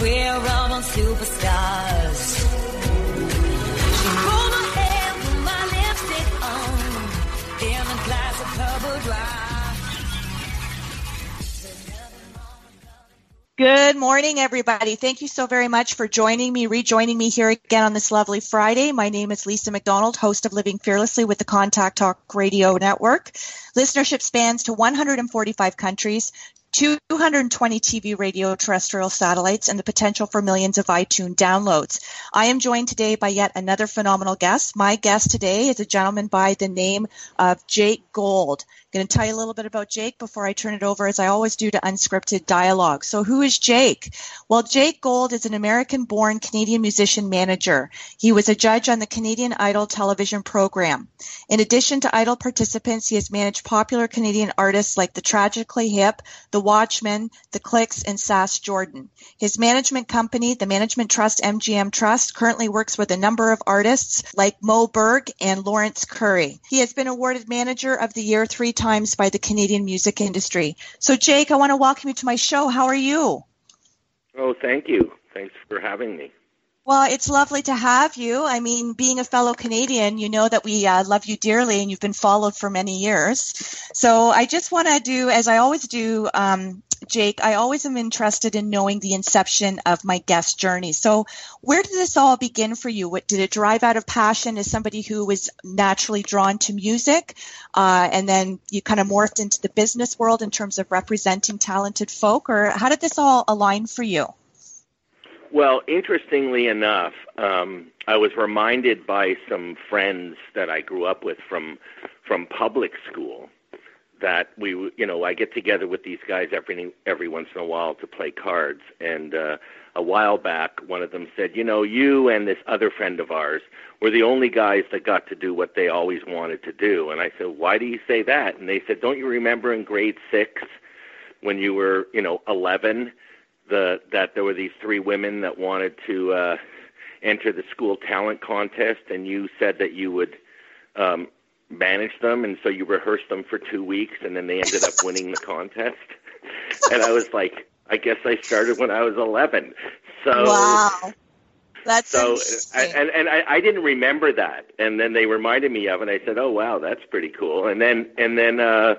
we're all on superstars. She rolled my hair, put my lipstick on, in a glass of purple dry. Good morning, everybody. Thank you so very much for joining me, rejoining me here again on this lovely Friday. My name is Lisa McDonald, host of Living Fearlessly with the Contact Talk Radio Network. Listenership spans to 145 countries, 220 TV, radio, terrestrial satellites, and the potential for millions of iTunes downloads. I am joined today by yet another phenomenal guest. My guest today is a gentleman by the name of Jake Gold. I'm going to tell you a little bit about Jake before I turn it over, as I always do, to unscripted dialogue. So, who is Jake? Well, Jake Gold is an American born Canadian musician manager. He was a judge on the Canadian Idol television program. In addition to Idol participants, he has managed popular Canadian artists like the Tragically Hip, the Watchmen, the Clicks, and Sass Jordan. His management company, the Management Trust MGM Trust, currently works with a number of artists like Mo Berg and Lawrence Curry. He has been awarded Manager of the Year three times by the Canadian music industry. So, Jake, I want to welcome you to my show. How are you? Oh, thank you. Thanks for having me. Well, it's lovely to have you. I mean, being a fellow Canadian, you know that we uh, love you dearly and you've been followed for many years. So I just want to do, as I always do, um, Jake, I always am interested in knowing the inception of my guest journey. So where did this all begin for you? What, did it drive out of passion as somebody who was naturally drawn to music? Uh, and then you kind of morphed into the business world in terms of representing talented folk? Or how did this all align for you? Well, interestingly enough, um, I was reminded by some friends that I grew up with from from public school that we, you know, I get together with these guys every every once in a while to play cards. And uh, a while back, one of them said, "You know, you and this other friend of ours were the only guys that got to do what they always wanted to do." And I said, "Why do you say that?" And they said, "Don't you remember in grade six when you were, you know, 11?" the that there were these three women that wanted to uh, enter the school talent contest, and you said that you would um, manage them, and so you rehearsed them for two weeks, and then they ended up winning the contest. And I was like, I guess I started when I was 11. So wow. That's so, I, and and I, I didn't remember that, and then they reminded me of, it, and I said, "Oh wow, that's pretty cool." And then and then, uh,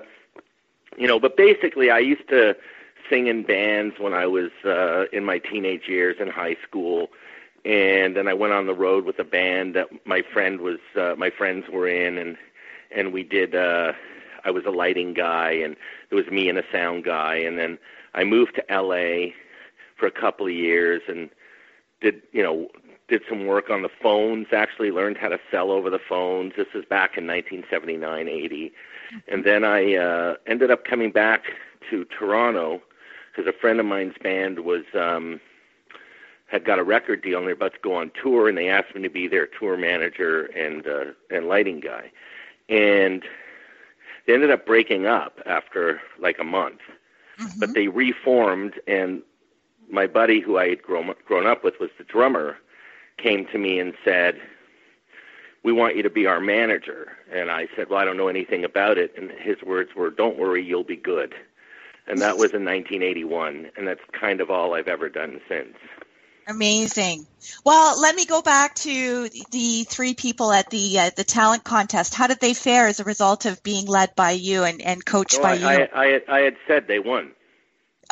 you know, but basically, I used to sing in bands when I was uh, in my teenage years in high school, and then I went on the road with a band that my friend was uh, my friends were in, and and we did. Uh, I was a lighting guy, and it was me and a sound guy, and then I moved to L.A. for a couple of years and did you know did some work on the phones. Actually, learned how to sell over the phones. This is back in 1979, 80, and then I uh, ended up coming back to Toronto because a friend of mine's band was um, had got a record deal and they're about to go on tour, and they asked me to be their tour manager and uh, and lighting guy, and they ended up breaking up after like a month, mm-hmm. but they reformed, and my buddy who I had grown grown up with was the drummer, came to me and said. We want you to be our manager. And I said, Well, I don't know anything about it. And his words were, Don't worry, you'll be good and that was in 1981, and that's kind of all I've ever done since. Amazing. Well, let me go back to the three people at the uh, the talent contest. How did they fare as a result of being led by you and, and coached oh, by I, you? I, I, had, I had said they won.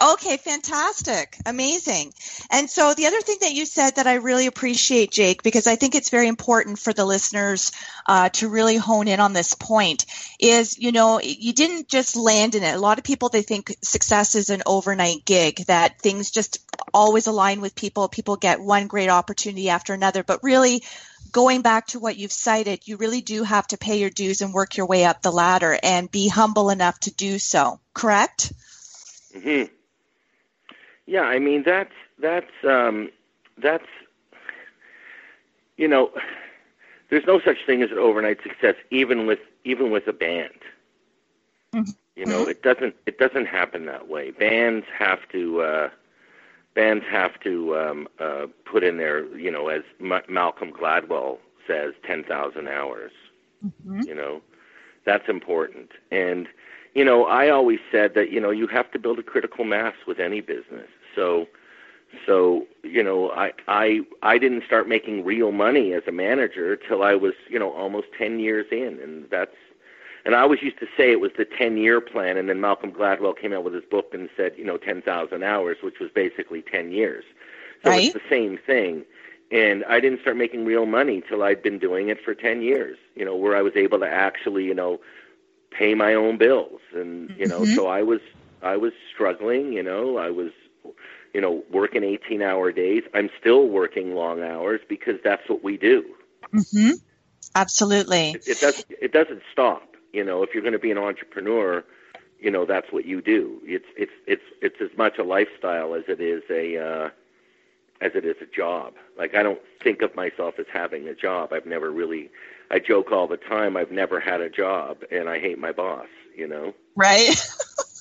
Okay, fantastic. Amazing. And so the other thing that you said that I really appreciate, Jake, because I think it's very important for the listeners uh, to really hone in on this point, is, you know, you didn't just land in it. A lot of people, they think success is an overnight gig, that things just always align with people. People get one great opportunity after another. But really, going back to what you've cited, you really do have to pay your dues and work your way up the ladder and be humble enough to do so, correct? Mm-hmm. Yeah, I mean that's that's um, that's you know, there's no such thing as an overnight success, even with even with a band. Mm-hmm. You know, it doesn't it doesn't happen that way. Bands have to uh, bands have to um, uh, put in their you know, as M- Malcolm Gladwell says, ten thousand hours. Mm-hmm. You know, that's important and you know, I always said that you know you have to build a critical mass with any business. So, so you know, I I I didn't start making real money as a manager till I was you know almost ten years in, and that's and I always used to say it was the 10 year plan, and then Malcolm Gladwell came out with his book and said, you know, 10,000 hours, which was basically 10 years. So right. it's the same thing. And I didn't start making real money till I'd been doing it for 10 years, you know, where I was able to actually, you know, pay my own bills and you know mm-hmm. so i was i was struggling you know i was you know working 18 hour days i'm still working long hours because that's what we do Mm-hmm. absolutely it, it does it doesn't stop you know if you're going to be an entrepreneur you know that's what you do it's it's it's it's as much a lifestyle as it is a uh as it is a job like i don't think of myself as having a job i've never really I joke all the time. I've never had a job, and I hate my boss. You know, right?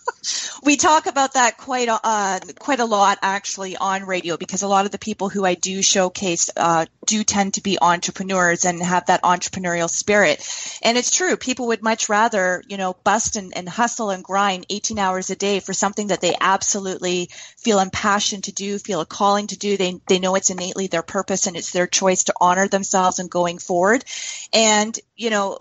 we talk about that quite a, uh, quite a lot actually on radio because a lot of the people who I do showcase uh, do tend to be entrepreneurs and have that entrepreneurial spirit. And it's true, people would much rather you know bust and, and hustle and grind 18 hours a day for something that they absolutely feel impassioned to do, feel a calling to do. They they know it's innately their purpose and it's their choice to honor themselves and going forward. And you know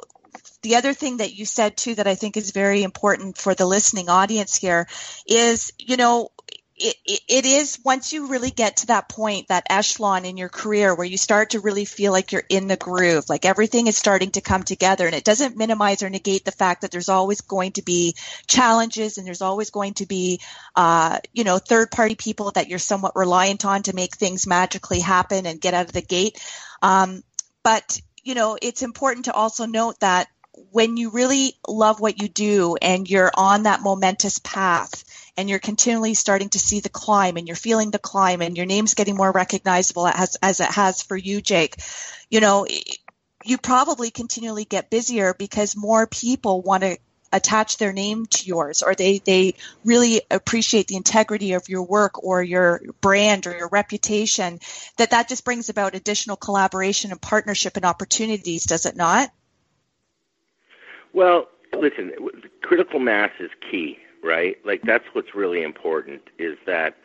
the other thing that you said too that I think is very important for the listening audience here is, you know, it, it is once you really get to that point, that echelon in your career where you start to really feel like you're in the groove, like everything is starting to come together. And it doesn't minimize or negate the fact that there's always going to be challenges and there's always going to be, uh, you know, third party people that you're somewhat reliant on to make things magically happen and get out of the gate. Um, but, you know, it's important to also note that when you really love what you do and you're on that momentous path and you're continually starting to see the climb and you're feeling the climb and your name's getting more recognizable as, as it has for you, Jake, you know, you probably continually get busier because more people want to attach their name to yours or they, they really appreciate the integrity of your work or your brand or your reputation that that just brings about additional collaboration and partnership and opportunities does it not well, listen, critical mass is key, right? Like that's what's really important is that,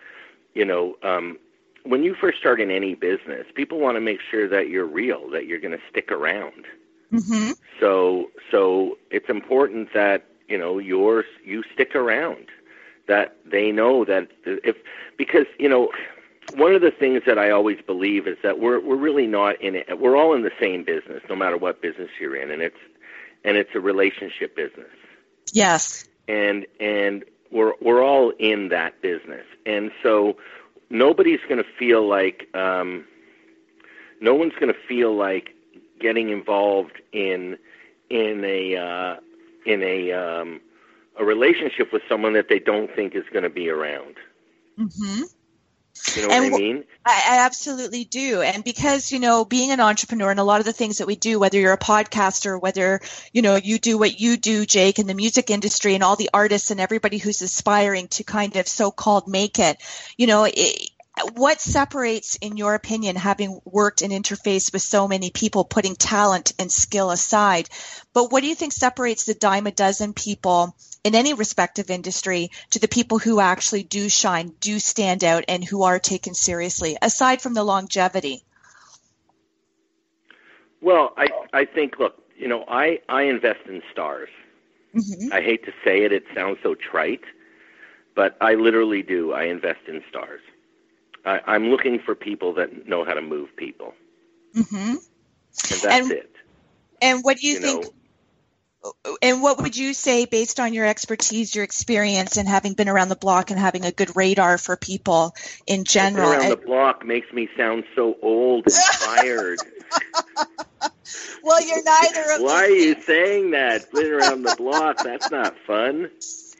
you know, um, when you first start in any business, people want to make sure that you're real, that you're going to stick around. Mm-hmm. So, so it's important that you know yours you stick around, that they know that if because you know one of the things that I always believe is that we're we're really not in it. We're all in the same business, no matter what business you're in, and it's and it's a relationship business. Yes. And and we're we're all in that business, and so nobody's going to feel like um, no one's going to feel like getting involved in in a uh, in a um, a relationship with someone that they don't think is going to be around. Mm-hmm. You know and what I mean? I, I, absolutely do. And because, you know, being an entrepreneur and a lot of the things that we do, whether you're a podcaster, whether, you know, you do what you do, Jake, in the music industry and all the artists and everybody who's aspiring to kind of so called make it, you know, it, what separates, in your opinion, having worked and interfaced with so many people, putting talent and skill aside, but what do you think separates the dime a dozen people in any respective industry to the people who actually do shine, do stand out, and who are taken seriously, aside from the longevity? Well, I I think look, you know, I I invest in stars. Mm-hmm. I hate to say it; it sounds so trite, but I literally do. I invest in stars. I, I'm looking for people that know how to move people, hmm and that's And- it. And what do you, You think? know, And what would you say, based on your expertise, your experience, and having been around the block and having a good radar for people in general? around the eh? block makes me sound so old and tired. well, you're neither of Why are you things. saying that? Been around the block. That's not fun.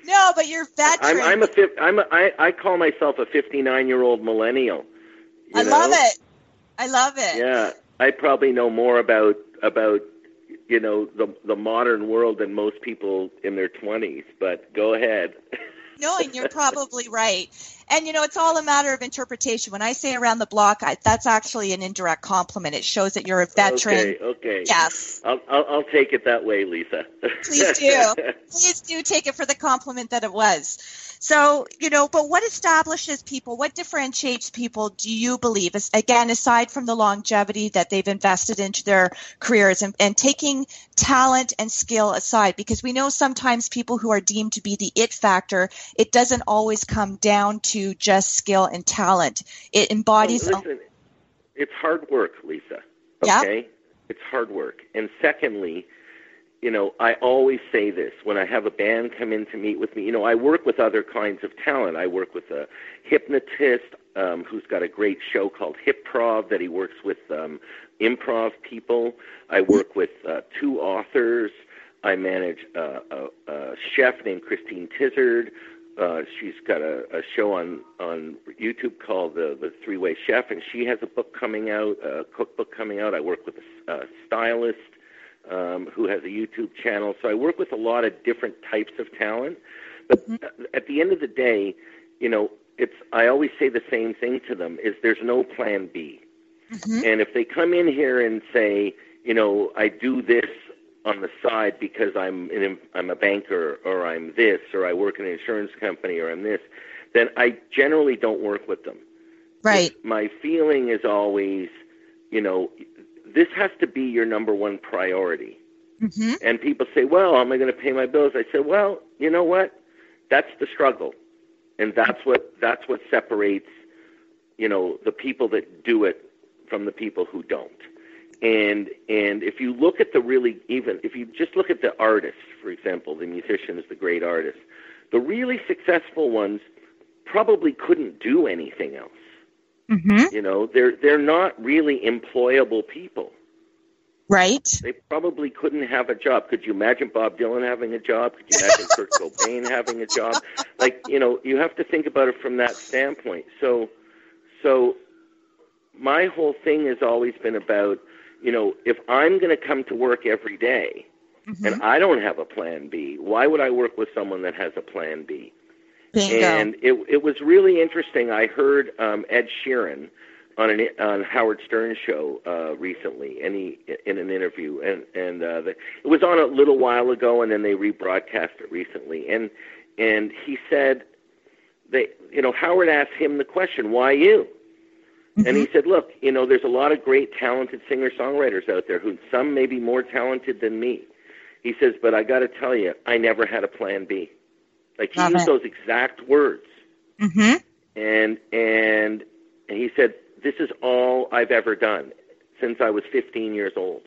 No, but you're veteran. I'm I'm a I'm a, I I call myself a 59 year old millennial. I love it. I love it. Yeah, I probably know more about about you know the the modern world than most people in their 20s. But go ahead. No, and you're probably right. And you know, it's all a matter of interpretation. When I say around the block, I, that's actually an indirect compliment. It shows that you're a veteran. Okay, okay. Yes. I'll, I'll I'll take it that way, Lisa. Please do. Please do take it for the compliment that it was. So, you know, but what establishes people, what differentiates people, do you believe? Again, aside from the longevity that they've invested into their careers and, and taking talent and skill aside, because we know sometimes people who are deemed to be the it factor, it doesn't always come down to just skill and talent. It embodies. Well, listen, it's hard work, Lisa. Okay? It's hard work. And secondly, you know, I always say this when I have a band come in to meet with me. You know, I work with other kinds of talent. I work with a hypnotist um, who's got a great show called Hipprov that he works with um, improv people. I work with uh, two authors. I manage uh, a, a chef named Christine Tizard. Uh, she's got a, a show on on YouTube called the the Three Way Chef, and she has a book coming out, a cookbook coming out. I work with a, a stylist um, who has a YouTube channel, so I work with a lot of different types of talent. But at the end of the day, you know, it's I always say the same thing to them: is there's no plan B. And if they come in here and say, you know, I do this on the side because I'm an, I'm a banker or I'm this or I work in an insurance company or I'm this, then I generally don't work with them. right. My feeling is always, you know, this has to be your number one priority. hmm And people say, well, how am I going to pay my bills? I said, well, you know what? That's the struggle. And that's what that's what separates, you know, the people that do it from the people who don't. And and if you look at the really even if you just look at the artists, for example, the musicians, the great artists, the really successful ones probably couldn't do anything else. Hmm You know, they're they're not really employable people. Right. They probably couldn't have a job. Could you imagine Bob Dylan having a job? Could you imagine Kurt Cobain having a job? Like, you know, you have to think about it from that standpoint. So, so my whole thing has always been about, you know, if I'm going to come to work every day and I don't have a plan B, why would I work with someone that has a plan B? Bingo. And it it was really interesting. I heard um, Ed Sheeran on an on Howard Stern show uh, recently, and he in an interview, and and uh, the, it was on a little while ago, and then they rebroadcast it recently, and and he said they you know Howard asked him the question, why you? And he said, look, you know, there's a lot of great talented singer songwriters out there who some may be more talented than me. He says, but I got to tell you, I never had a plan B. Like he Love used it. those exact words hmm and and and he said this is all I've ever done since I was 15 years old.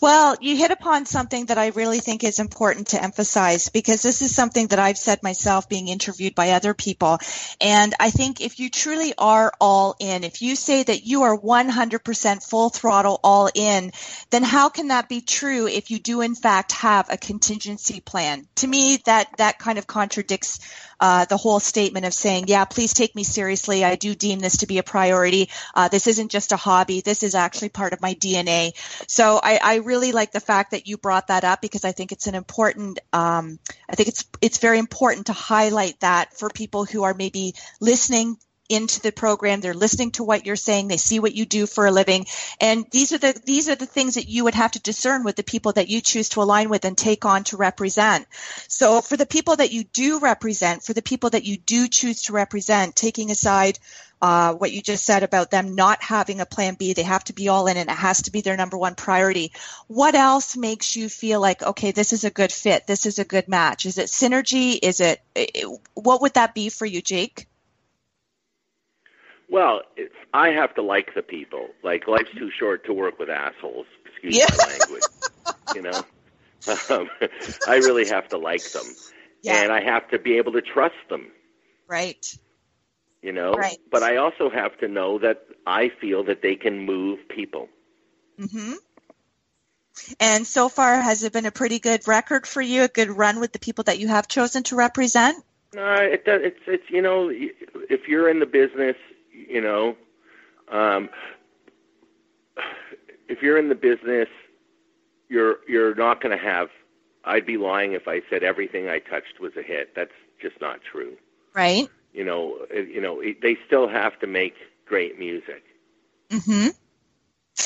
Well, you hit upon something that I really think is important to emphasize because this is something that I've said myself being interviewed by other people. And I think if you truly are all in, if you say that you are 100% full throttle all in, then how can that be true if you do in fact have a contingency plan? To me, that, that kind of contradicts uh, the whole statement of saying, yeah, please take me seriously. I do deem this to be a priority. Uh, this isn't just a hobby. This is actually part of my DNA. So I, I really like the fact that you brought that up because I think it's an important, um, I think it's, it's very important to highlight that for people who are maybe listening into the program they're listening to what you're saying they see what you do for a living and these are the these are the things that you would have to discern with the people that you choose to align with and take on to represent so for the people that you do represent for the people that you do choose to represent taking aside uh, what you just said about them not having a plan B. They have to be all in and it has to be their number one priority. What else makes you feel like, okay, this is a good fit? This is a good match? Is it synergy? Is it, what would that be for you, Jake? Well, it's, I have to like the people. Like life's too short to work with assholes. Excuse Yeah. my language. you know, um, I really have to like them, Yeah. and I have to be able to trust them. Right. You know, Right. but I also have to know that I feel that they can move people. Mm-hmm. And so far, has it been a pretty good record for you? A good run with the people that you have chosen to represent? No, it does. It's it's you know, if you're in the business, you know, um, if you're in the business, you're you're not going to have. I'd be lying if I said everything I touched was a hit. That's just not true. Right. You know, you know, it, they still have to make great music. hmm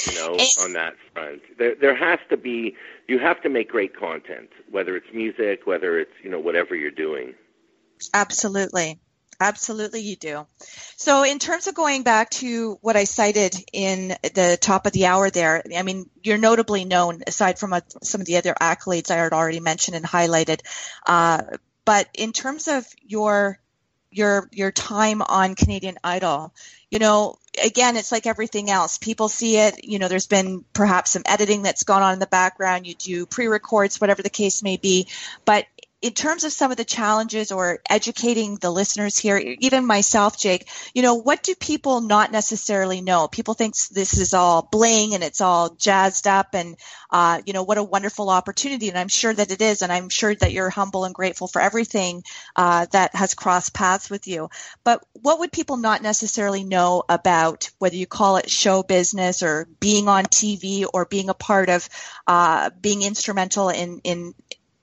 You know, on that front, there there has to be. You have to make great content, whether it's music, whether it's you know whatever you're doing. Absolutely. Absolutely, you do. So, in terms of going back to what I cited in the top of the hour there, I mean, you're notably known, aside from uh some of the other accolades I had already mentioned and highlighted. Uh, but in terms of your your your time on Canadian Idol, you know, again, it's like everything else. People see it. You know, there's been perhaps some editing that's gone on in the background. You do pre-records, whatever the case may be. But in terms of some of the challenges or educating the listeners here, even myself, Jake, you know, what do people not necessarily know? People think this is all bling and it's all jazzed up and, uh, you know, what a wonderful opportunity. And I'm sure that it is. And I'm sure that you're humble and grateful for everything uh, that has crossed paths with you. But what would people not necessarily know about whether you call it show business or being on TV or being a part of uh, being instrumental in, in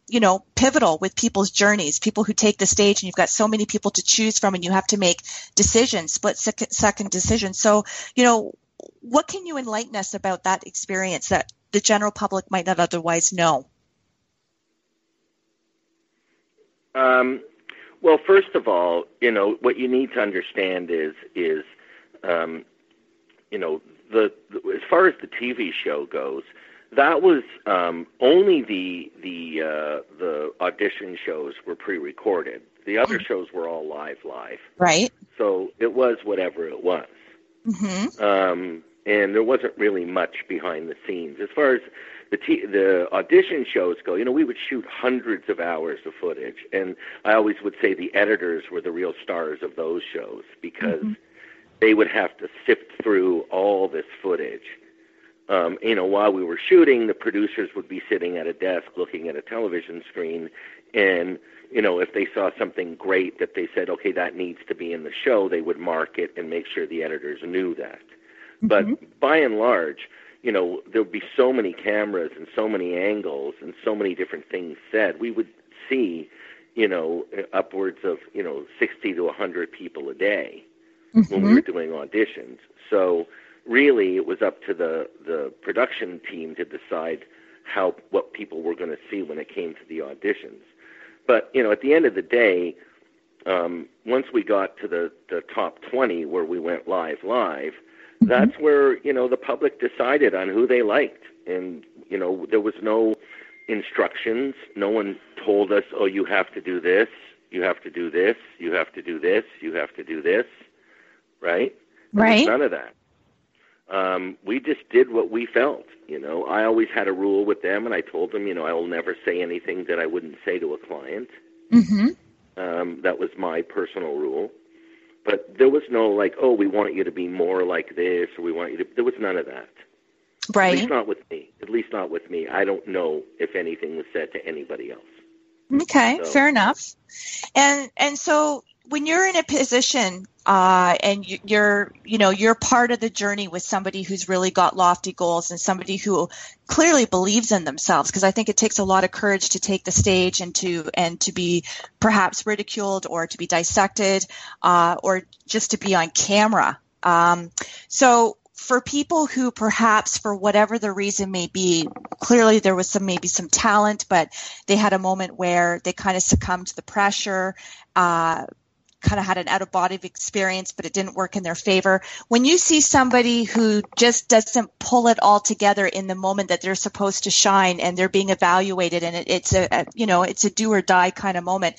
you know, pivotal with people's journeys, people who take the stage and you've got so many people to choose from and you have to make decisions, split second, decisions. So, you know, what can you enlighten us about that experience that the general public might not otherwise know? Um, well, first of all, you know what you need to understand is is um, you know the, the as far as the TV show goes, that was um, only the the uh, the audition shows were pre-recorded. The other shows were all live, live. Right. So it was whatever it was, Mm-hmm. um, and there wasn't really much behind the scenes as far as the t- the audition shows go. You know, we would shoot hundreds of hours of footage, and I always would say the editors were the real stars of those shows because they would have to sift through all this footage um, you know, while we were shooting, the producers would be sitting at a desk looking at a television screen, and you know, if they saw something great that they said, okay, that needs to be in the show, they would mark it and make sure the editors knew that. But by and large, you know, there would be so many cameras and so many angles and so many different things said. We would see, you know, upwards of you know, sixty to a hundred people a day when we were doing auditions. So really it was up to the the production team to decide how what people were going to see when it came to the auditions. But you know, at the end of the day, um, once we got to the the top 20 where we went live live, that's where you know the public decided on who they liked, and you know there was no instructions. No one told us, oh, you have to do this, you have to do this, you have to do this, you have to do this, right? Right. None of that. Um, we just did what we felt. You know, I always had a rule with them, and I told them, you know, I will never say anything that I wouldn't say to a client. Mm-hmm. Um, that was my personal rule. But there was no like, oh, we want you to be more like this, or we want you to. There was none of that. Right. At least not with me. At least not with me. I don't know if anything was said to anybody else. Okay, So- fair enough. And and so when you're in a position uh, and you, you're you know you're part of the journey with somebody who's really got lofty goals and somebody who clearly believes in themselves because I think it takes a lot of courage to take the stage and to and to be perhaps ridiculed or to be dissected uh, or just to be on camera. Um, so for people who perhaps for whatever the reason may be clearly there was some maybe some talent but they had a moment where they kind of succumbed to the pressure uh, kind of had an out of body experience, but it didn't work in their favor. When you see somebody who just doesn't pull it all together in the moment that they're supposed to shine and they're being evaluated and it, it's a, a, you know, it's a do or die kind of moment.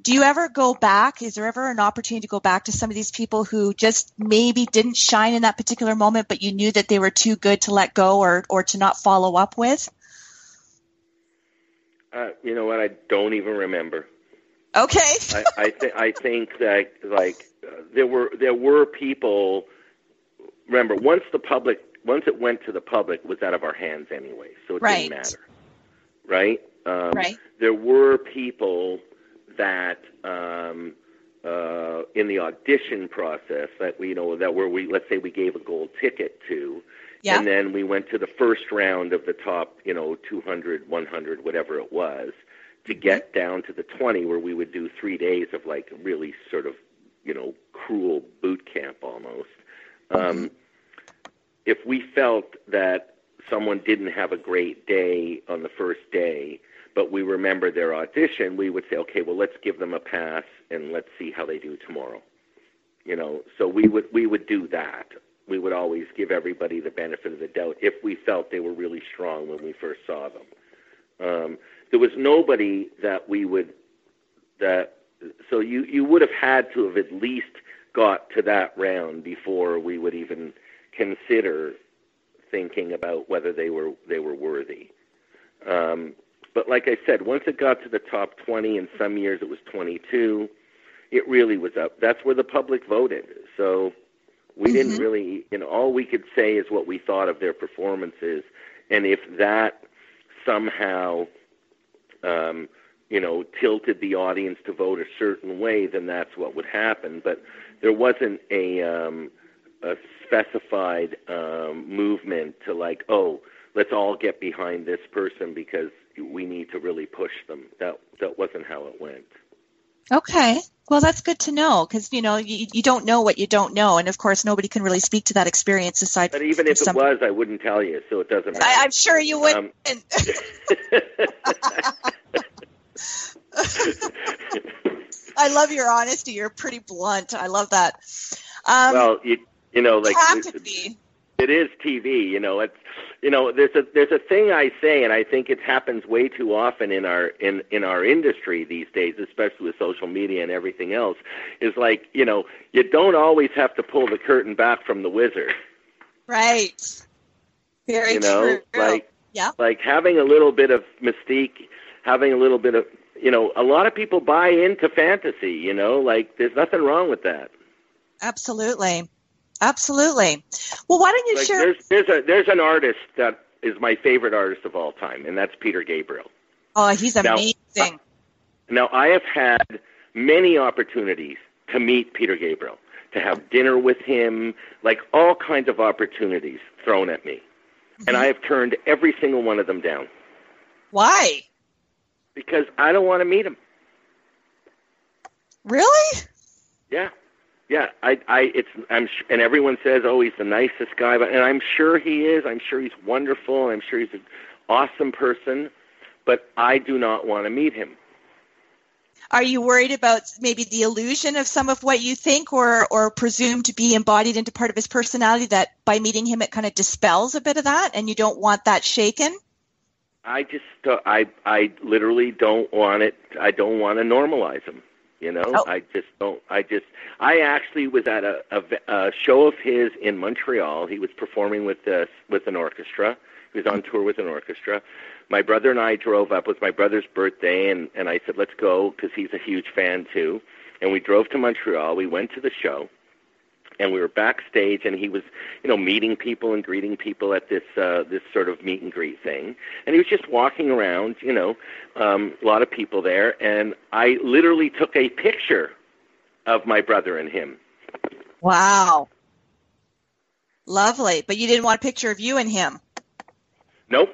Do you ever go back? Is there ever an opportunity to go back to some of these people who just maybe didn't shine in that particular moment, but you knew that they were too good to let go or, or to not follow up with? Uh, you know what? I don't even remember. Okay. I I, th- I think that like uh, there were there were people. Remember, once the public once it went to the public, it was out of our hands anyway, so it Right. didn't matter, right? Um, Right. There were people that um, uh, in the audition process that we you know that were we let's say we gave a gold ticket to, Yeah. and then we went to the first round of the top you know 200, 100, whatever it was to get down to the 20 where we would do three days of like really sort of you know cruel boot camp almost. Um, if we felt that someone didn't have a great day on the first day but we remember their audition we would say okay well let's give them a pass and let's see how they do tomorrow. You know so we would we would do that. We would always give everybody the benefit of the doubt if we felt they were really strong when we first saw them. Um, there was nobody that we would that so you you would have had to have at least got to that round before we would even consider thinking about whether they were they were worthy. Um, but like I said, once it got to the top 20, in some years it was 22, it really was up. That's where the public voted. So we didn't really, you know, all we could say is what we thought of their performances, and if that somehow um, you know, tilted the audience to vote a certain way, then that's what would happen. But there wasn't a, um, a specified um, movement to like, oh, let's all get behind this person because we need to really push them. That that wasn't how it went. Okay. Well, that's good to know because you know you, you don't know what you don't know, and of course nobody can really speak to that experience aside. But even if it was, I wouldn't tell you, so it doesn't matter. I, I'm sure you wouldn't. Um, I love your honesty. You're pretty blunt. I love that. Um, well, you you know, like have to be. It is TV. You know, it's you know, there's a there's a thing I say, and I think it happens way too often in our in in our industry these days, especially with social media and everything else. Is like you know, you don't always have to pull the curtain back from the wizard. Right. Very you know, true. like yeah. like having a little bit of mystique, having a little bit of you know, a lot of people buy into fantasy. You know, like there's nothing wrong with that. Absolutely. Absolutely. Well, why don't you Like share? there's there's a there's an artist that is my favorite artist of all time, and that's Peter Gabriel. Oh, he's Now, amazing. Now, I have had many opportunities to meet Peter Gabriel, to have dinner with him, like all kinds of opportunities thrown at me. And mm-hmm. I have turned every single one of them down Why? because I don't want to meet him. Really? Yeah. Yeah, I, I, it's, I'm, sh- and everyone says, oh, he's the nicest guy, but, and I'm sure he is. I'm sure he's wonderful. I'm sure he's an awesome person, but I do not want to meet him. Are you worried about maybe the illusion of some of what you think or, or presume to be embodied into part of his personality that by meeting him it kind of dispels a bit of that and you don't want that shaken? I just uh, I I literally don't want it. I don't want to normalize him. You know, Oh. I just don't. I just I actually was at a, a, a show of his in Montreal. He was performing with this with an orchestra. He was on tour with an orchestra. My brother and I drove up. It was my brother's birthday, and and I said let's go because he's a huge fan too. And we drove to Montreal. We went to the show and we were backstage and he was you know meeting people and greeting people at this uh this sort of meet and greet thing and he was just walking around you know um a lot of people there and i literally took a picture of my brother and him Wow. Lovely. But you didn't want a picture of you and him. nope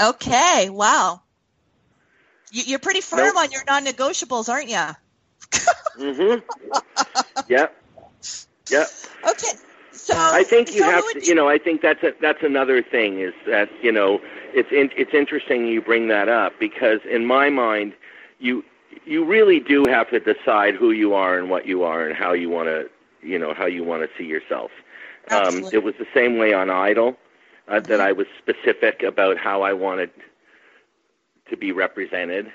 Okay. Wow. You, you're pretty firm Nope. on your non negotiables, aren't you? mhm yep yep Okay. So I think you so have to, you know, I think that's a, that's another thing is that you know it's in, it's interesting you bring that up because in my mind, you you really do have to decide who you are and what you are and how you want to, you know, how you want to see yourself. Um, it was the same way on Idol, uh, that I was specific about how I wanted to be represented.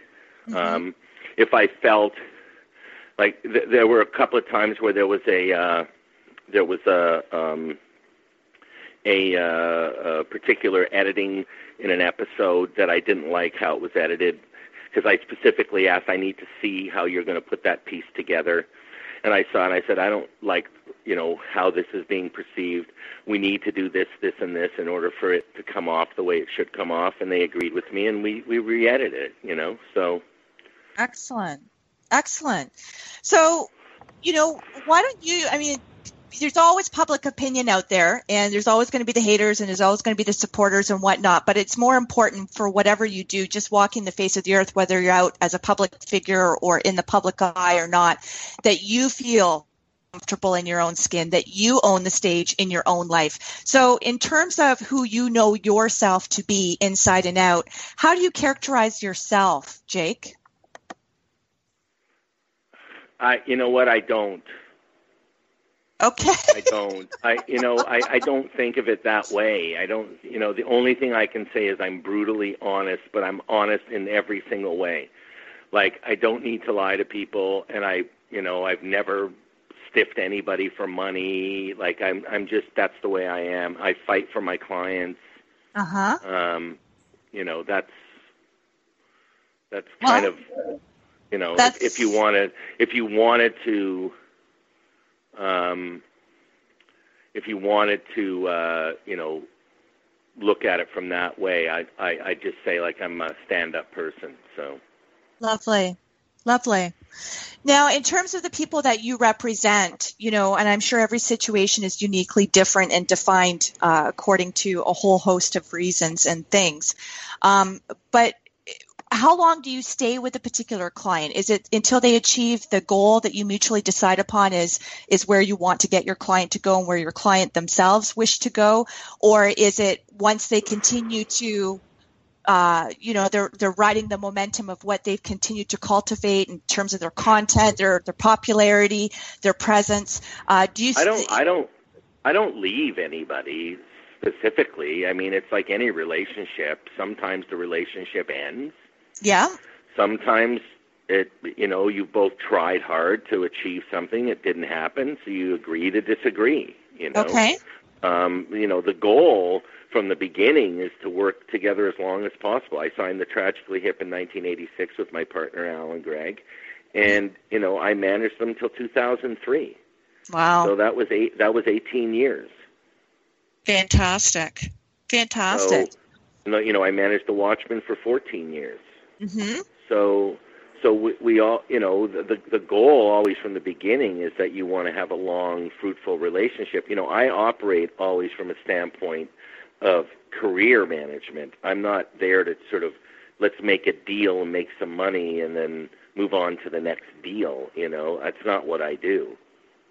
Um, if I felt like th- there were a couple of times where there was a uh, there was a um, a, uh, a particular editing in an episode that I didn't like how it was edited because I specifically asked I need to see how you're going to put that piece together and I saw and I said I don't like you know how this is being perceived we need to do this this and this in order for it to come off the way it should come off and they agreed with me and we we re-edited it you know so Excellent. Excellent. So, you know, why don't you, I mean, there's always public opinion out there, and there's always going to be the haters, and there's always going to be the supporters and whatnot. But it's more important for whatever you do, just walking the face of the earth, whether you're out as a public figure or in the public eye or not, that you feel comfortable in your own skin, that you own the stage in your own life. So, in terms of who you know yourself to be inside and out, how do you characterize yourself, Jake? I you know what I don't Okay. I don't. I you know I I don't think of it that way. I don't. You know the only thing I can say is I'm brutally honest, but I'm honest in every single way. Like I don't need to lie to people, and I you know I've never stiffed anybody for money. Like I'm I'm just that's the way I am. I fight for my clients. Uh huh. Um, you know that's that's Well, kind of you know if, if you wanted if you wanted to um, if you wanted to uh, you know look at it from that way, I I I just say like I'm a stand up person. So Lovely. Lovely. Now, in terms of the people that you represent, you know, and I'm sure every situation is uniquely different and defined uh, according to a whole host of reasons and things. Um, but how long do you stay with a particular client? Is it until they achieve the goal that you mutually decide upon is is where you want to get your client to go and where your client themselves wish to go, or is it once they continue to uh, you know they're they're riding the momentum of what they've continued to cultivate in terms of their content, their their popularity, their presence. Uh, do you? I don't I don't I don't leave anybody specifically. I mean, it's like any relationship. Sometimes the relationship ends. Yeah. sometimes it you know you both tried hard to achieve something it didn't happen so you agree to disagree you know Okay. um you know the goal from the beginning is to work together as long as possible i signed the tragically hip in 1986 with my partner alan gregg and you know i managed them till 2003 Wow. so that was eight that was 18 years Fantastic. Fantastic. so you know, you know i managed the watchmen for 14 years hmm So, so we, we all, you know, the, the the goal always from the beginning is that you want to have a long, fruitful relationship. You know, I operate always from a standpoint of career management. I'm not there to sort of let's make a deal and make some money and then move on to the next deal. You know, that's not what I do.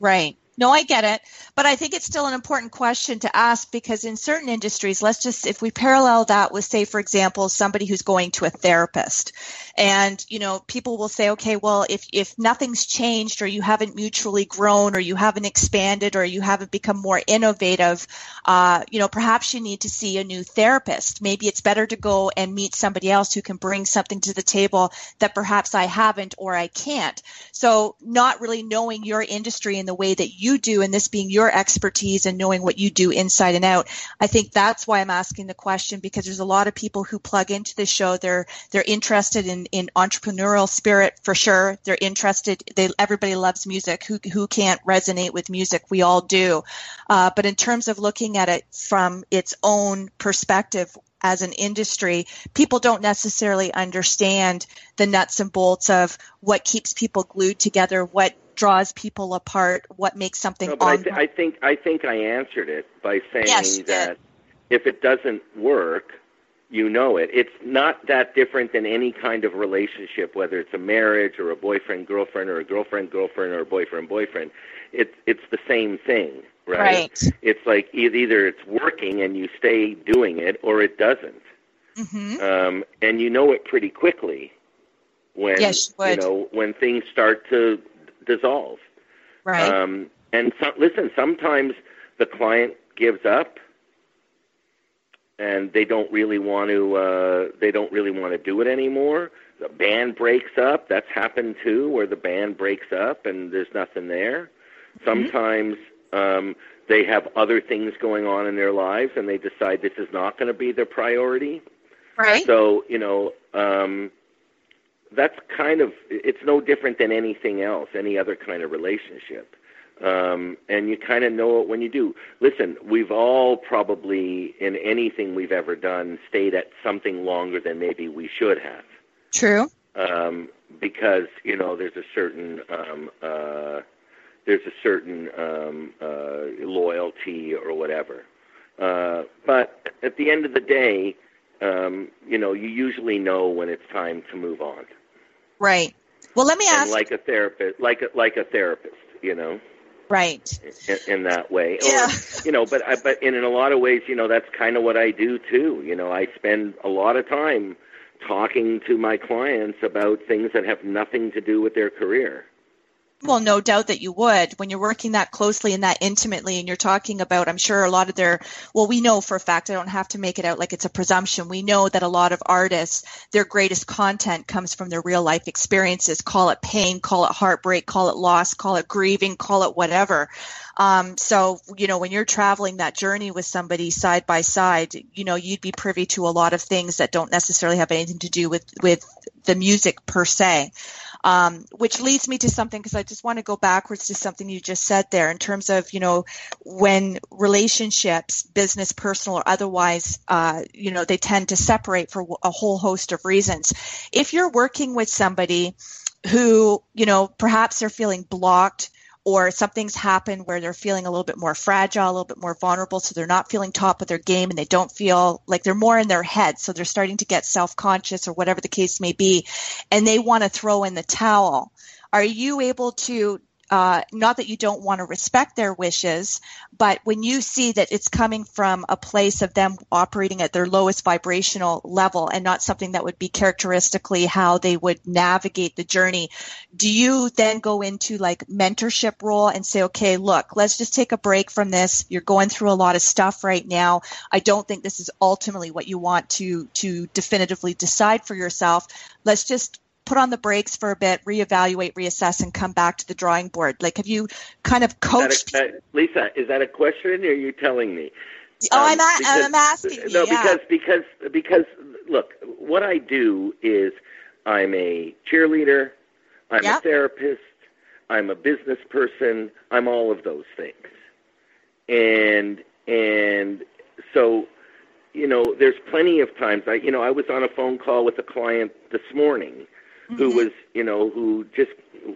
Right. No, I get it. But I think it's still an important question to ask because in certain industries, let's just, if we parallel that with, say, for example, somebody who's going to a therapist and, you know, people will say, okay, well, if, if nothing's changed or you haven't mutually grown or you haven't expanded or you haven't become more innovative, uh, you know, perhaps you need to see a new therapist. Maybe it's better to go and meet somebody else who can bring something to the table that perhaps I haven't or I can't. So not really knowing your industry in the way that you do and this being your expertise and knowing what you do inside and out. I think that's why I'm asking the question because there's a lot of people who plug into the show. They're they're interested in, in entrepreneurial spirit for sure. They're interested they everybody loves music. Who who can't resonate with music? We all do. Uh, but in terms of looking at it from its own perspective, as an industry, people don't necessarily understand the nuts and bolts of what keeps people glued together, what draws people apart, what makes something No, but I, th- I think I think I answered it by saying Yes, did. that if it doesn't work, you know it. It's not that different than any kind of relationship, whether it's a marriage or a boyfriend girlfriend or a girlfriend girlfriend or a boyfriend boyfriend. It's it's the same thing, right? Right. It's like either it's working and you stay doing it, or it doesn't. hmm Um, and you know it pretty quickly when Yes, you would. know when things start to dissolve. Right. Um, and so, listen, sometimes the client gives up, and they don't really want to. Uh, they don't really want to do it anymore. The band breaks up. That's happened too, where the band breaks up and there's nothing there. Sometimes um, they have other things going on in their lives, and they decide this is not going to be their priority. right. So you know, um, that's kind of it's no different than anything else, any other kind of relationship. Um, and you kind of know it when you do. Listen, we've all probably in anything we've ever done stayed at something longer than maybe we should have, True. um, because you know there's a certain um, uh, there's a certain um, uh, loyalty or whatever. Uh, but at the end of the day, um, you know, you usually know when it's time to move on. Right. Well, let me And ask. like a therapist, like a, like a therapist, you know, right. in, in that way. Yeah. Or, you know, but I, but in, in a lot of ways, you know, that's kind of what I do too. You know, I spend a lot of time talking to my clients about things that have nothing to do with their career. Well, no doubt that you would when you're working that closely and that intimately, and you're talking about, I'm sure a lot of their, well, we know for a fact, I don't have to make it out like it's a presumption. We know that a lot of artists, their greatest content comes from their real life experiences. Call it pain, call it heartbreak, call it loss, call it grieving, call it whatever. Um, so, you know, when you're traveling that journey with somebody side by side, you know, you'd be privy to a lot of things that don't necessarily have anything to do with, with the music per se. Um, which leads me to something because I just want to go backwards to something you just said there in terms of, you know, when relationships, business, personal, or otherwise, uh, you know, they tend to separate for a whole host of reasons. If you're working with somebody who, you know, perhaps they're feeling blocked or something's happened where they're feeling a little bit more fragile, a little bit more vulnerable, so they're not feeling top of their game and they don't feel like they're more in their head, so they're starting to get self-conscious or whatever the case may be, and they want to throw in the towel. Are you able to uh, not that you don't want to respect their wishes, but when you see that it's coming from a place of them operating at their lowest vibrational level and not something that would be characteristically how they would navigate the journey, do you then go into like mentorship role and say, okay, look, let's just take a break from this. You're going through a lot of stuff right now. I don't think this is ultimately what you want to to definitively decide for yourself. Let's just put on the brakes for a bit, reevaluate, reassess, and come back to the drawing board? Like, have you kind of Is coached? that a, Lisa, is that a question or are you telling me? oh, Um, I'm, a- because- I'm asking you. No, yeah. because because because look, what I do is I'm a cheerleader, I'm Yep. a therapist, I'm a business person, I'm all of those things, and and so you know, there's plenty of times. I you know I was on a phone call with a client this morning who Mm-hmm. was you know who just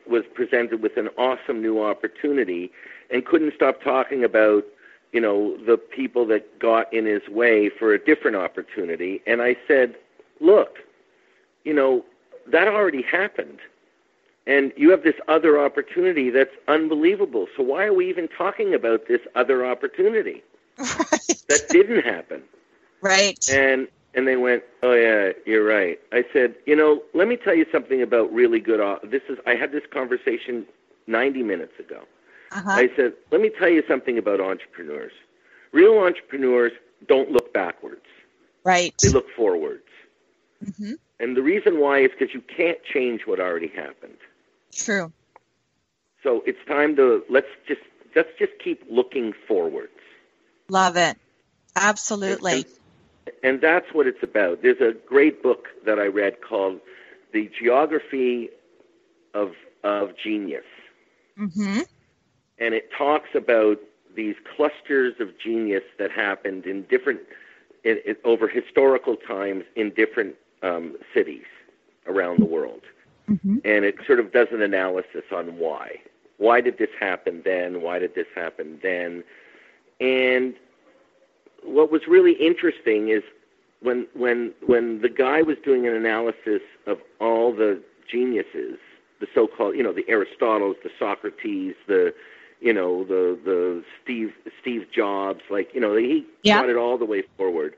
was presented with an awesome new opportunity and couldn't stop talking about you know the people that got in his way for a different opportunity and i said look you know that already happened and you have this other opportunity that's unbelievable so why are we even talking about this other opportunity right. that didn't happen right. and and they went, "Oh yeah, you're right." I said, "You know, let me tell you something about really good. au- This is I had this conversation 90 minutes ago. Uh-huh. I said, "Let me tell you something about entrepreneurs. Real entrepreneurs don't look backwards; right. they look forwards. hmm And the reason why is because you can't change what already happened. True. So it's time to let's just let's just keep looking forwards." Love it. Absolutely. And, and that's what it's about. There's a great book that I read called The Geography of of Genius. hmm And it talks about these clusters of genius that happened in different in, in, over historical times in different um, cities around the world. hmm And it sort of does an analysis on why. Why did this happen then? Why did this happen then? And what was really interesting is when when when the guy was doing an analysis of all the geniuses, the so-called, you know, the Aristotles, the Socrates, the you know, the the Steve Steve Jobs, like, you know, he Yeah. brought it all the way forward.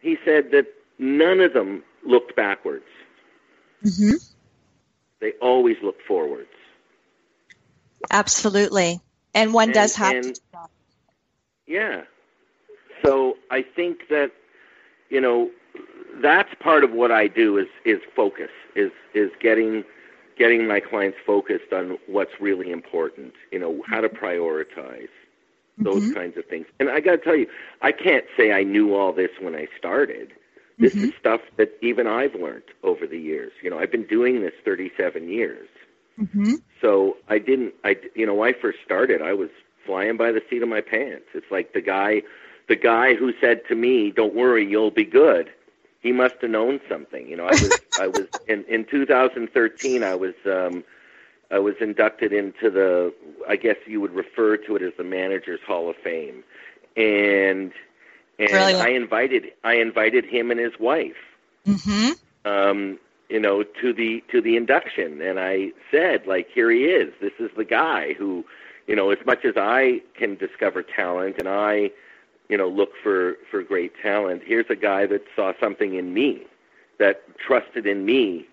He said that none of them looked backwards. Mm-hmm. They always look forwards. Absolutely. And one And- does have and- to. Yeah. I think that you know that's part of what I do is is focus is is getting getting my clients focused on what's really important. You know how to prioritize those kinds of things. And I got to tell you, I can't say I knew all this when I started. This is stuff that even I've learned over the years. You know, I've been doing this 37 years. hmm So I didn't. I you know when I first started, I was flying by the seat of my pants. It's like the guy, the guy who said to me, "Don't worry, you'll be good." He must have known something. You know, I was I was in in 2013. I was um, I was inducted into the. I guess you would refer to it as the Managers Hall of Fame, and and Brilliant. I invited I invited him and his wife hmm um, you know, to the to the induction, and I said, like, here he is. This is the guy who, you know, as much as I can discover talent and I, you know, look for for great talent. Here's a guy that saw something in me, that trusted in me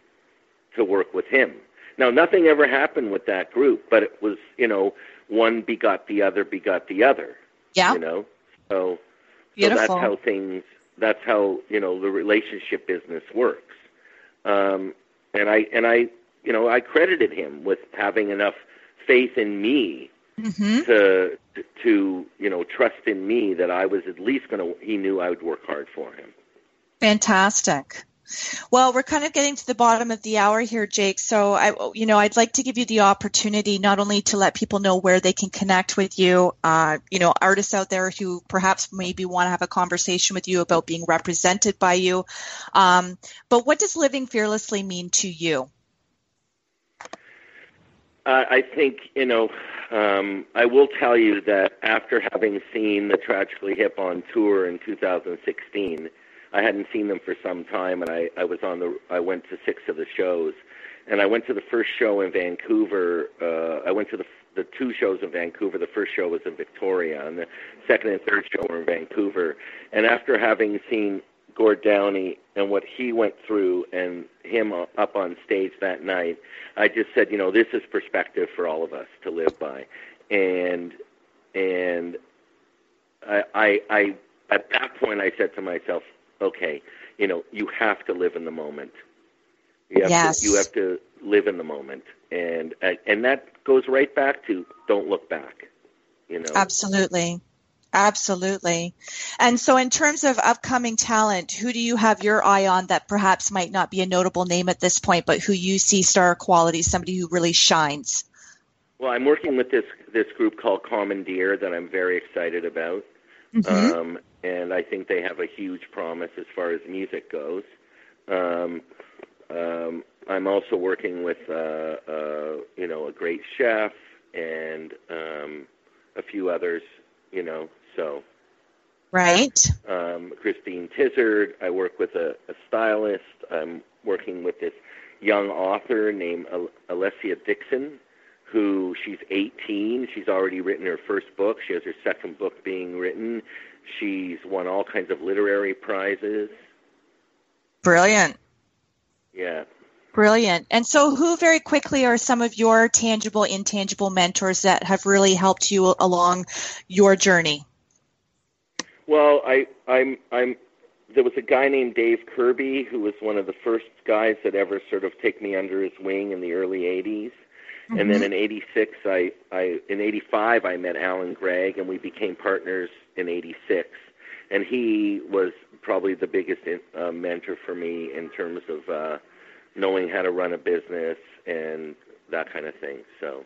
to work with him. Now, nothing ever happened with that group, but it was, you know, one begot the other, begot the other. Yeah. You know, so so that's how things. That's how you know the relationship business works. Um, and I and I you know I credited him with having enough faith in me hmm to to you know trust in me that I was at least going to. He knew I would work hard for him. Fantastic. Well, we're kind of getting to the bottom of the hour here, Jake. So I, you know, I'd like to give you the opportunity not only to let people know where they can connect with you, uh, you know, artists out there who perhaps maybe want to have a conversation with you about being represented by you, um, but what does living fearlessly mean to you? Uh, I think you know. Um, I will tell you that after having seen the Tragically Hip on tour in 2016, I hadn't seen them for some time, and I, I was on the. I went to six of the shows, and I went to the first show in Vancouver. Uh, I went to the the two shows in Vancouver. The first show was in Victoria, and the second and third show were in Vancouver. And after having seen Gord Downie and what he went through and him up on stage that night, I just said, you know, this is perspective for all of us to live by. And and I I, I at that point I said to myself, okay, you know, you have to live in the moment. You have Yes. to you have to live in the moment. And and that goes right back to don't look back. You know. Absolutely. Absolutely. And so, in terms of upcoming talent, who do you have your eye on that perhaps might not be a notable name at this point, but who you see star quality, somebody who really shines? Well, I'm working with this this group called Commandeer that I'm very excited about, Mhm. um, and I think they have a huge promise as far as music goes. Um, um, I'm also working with uh, uh, you know a great chef and um, a few others, you know. So Right. um, Christine Tizard. I work with a, a stylist. I'm working with this young author named Al- Alessia Dixon, who she's 18. She's already written her first book. She has her second book being written. She's won all kinds of literary prizes. Brilliant. Yeah. Brilliant. And so, who very quickly are some of your tangible, intangible mentors that have really helped you along your journey? Well, I, I'm, I'm. There was a guy named Dave Kirby who was one of the first guys that ever sort of take me under his wing in the early '80s. And then in '86, I, I, in '85, I met Allan Gregg, and we became partners in '86. And he was probably the biggest in, uh, mentor for me in terms of uh, knowing how to run a business and that kind of thing. So.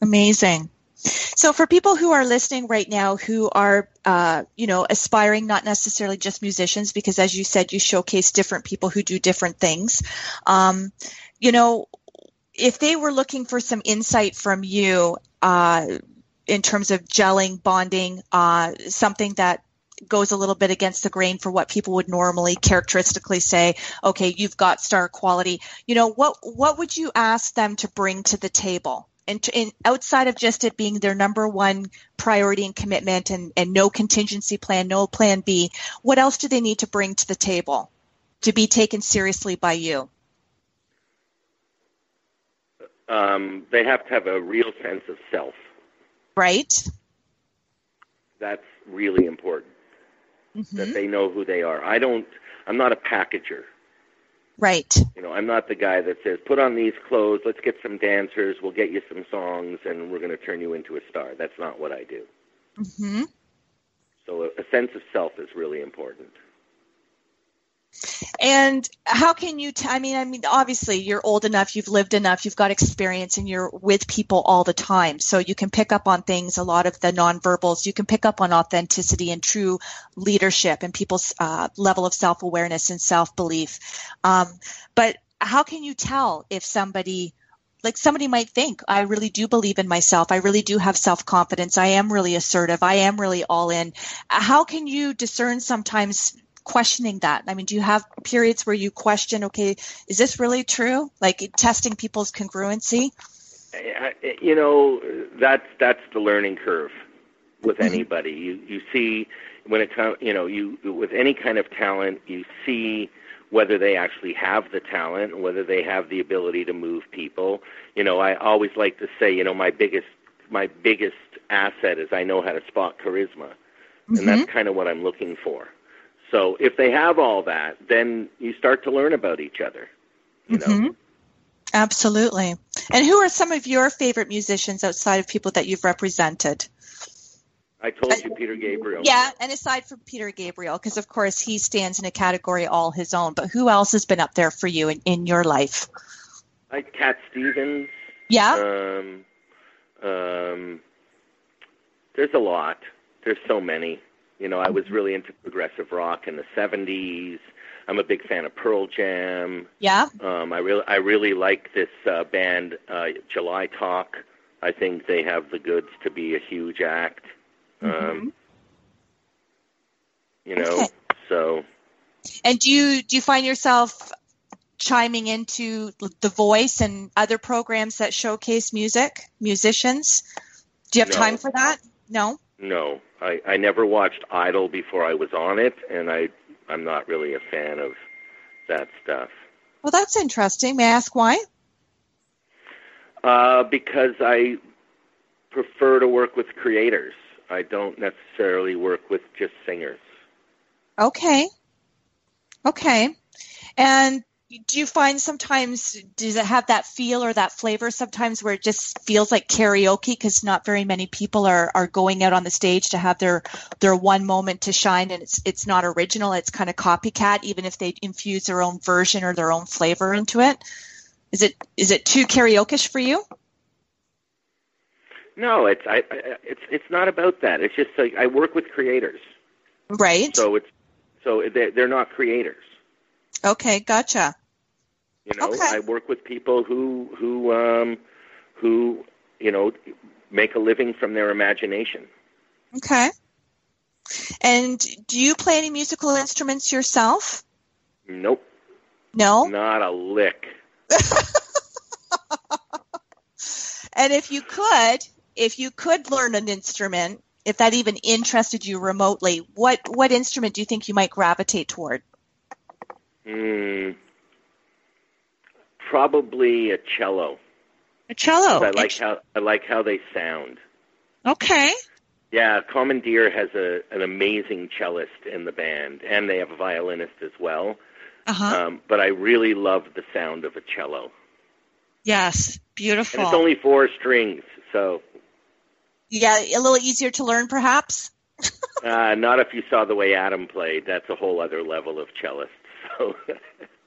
Amazing. So, for people who are listening right now who are, uh, you know, aspiring, not necessarily just musicians, because as you said, you showcase different people who do different things. Um, you know, if they were looking for some insight from you uh, in terms of gelling, bonding, uh, something that goes a little bit against the grain for what people would normally characteristically say okay you've got star quality you know what what would you ask them to bring to the table and, outside of just it being their number one priority and commitment and, and no contingency plan no plan b what else do they need to bring to the table to be taken seriously by you um, they have to have a real sense of self. Right. That's really important. Mm-hmm. That they know who they are. I don't. I'm not a packager. Right. You know, I'm not the guy that says, "Put on these clothes, let's get some dancers, we'll get you some songs, and we're going to turn you into a star." That's not what I do. Mm-hmm. So, a, a sense of self is really important. And how can you? T- I mean, I mean, obviously, you're old enough, you've lived enough, you've got experience, and you're with people all the time, so you can pick up on things. A lot of the nonverbals, you can pick up on authenticity and true leadership and people's uh, level of self awareness and self belief. Um, but how can you tell if somebody like somebody might think i really do believe in myself i really do have self-confidence i am really assertive i am really all in how can you discern sometimes questioning that i mean do you have periods where you question okay is this really true like testing people's congruency You know, that's that's the learning curve with Mhm. anybody. You you see when it comes, you know, you with any kind of talent, you see whether they actually have the talent, whether they have the ability to move people. You know, I always like to say, you know, my biggest my biggest asset is I know how to spot charisma, and that's kind of what I'm looking for. So if they have all that, then you start to learn about each other. You know, Mhm. absolutely and who are some of your favorite musicians outside of people that you've represented I told you Peter Gabriel. Yeah, and aside from Peter Gabriel, because of course he stands in a category all his own, but who else has been up there for you in, in your life? like Cat Stevens. Yeah. Um, um, there's a lot. There's so many. You know, I was really into progressive rock in the '70s. I'm a big fan of Pearl Jam. yeah. Um, I really, I really like this uh, band, uh, July Talk. I think they have the goods to be a huge act. Um, you know, Okay. so And do you do you find yourself chiming into The Voice and other programs that showcase music, musicians? Do you have No. time for that? No. No, I, I never watched Idol before I was on it, and I I'm not really a fan of that stuff Well, that's interesting. May I ask why? uh, because I prefer to work with creators. I don't necessarily work with just singers. Okay. Okay. And do you find sometimes does it have that feel or that flavor sometimes where it just feels like karaoke? Because not very many people are, are going out on the stage to have their their one moment to shine and it's it's not original. It's kind of copycat even if they infuse their own version or their own flavor into it. Is it is it too karaoke for you? No, it's I, I it's it's not about that. It's just like I work with creators, right. So it's so they're, they're not creators. okay gotcha You know, Okay. I work with people who who um, who you know make a living from their imagination. okay and do you play any musical instruments yourself Nope, no not a lick. And if you could, if you could learn an instrument, if that even interested you remotely, what what instrument do you think you might gravitate toward? Mm, probably a cello. A cello. I like how I like how they sound. Okay. Yeah, Commandeer has a an amazing cellist in the band, and they have a violinist as well. Uh huh. Um, but I really love the sound of a cello, yes. and Beautiful. it's only four strings, so yeah, a little easier to learn, perhaps. uh, not if you saw the way Adam played. That's a whole other level of cellist. So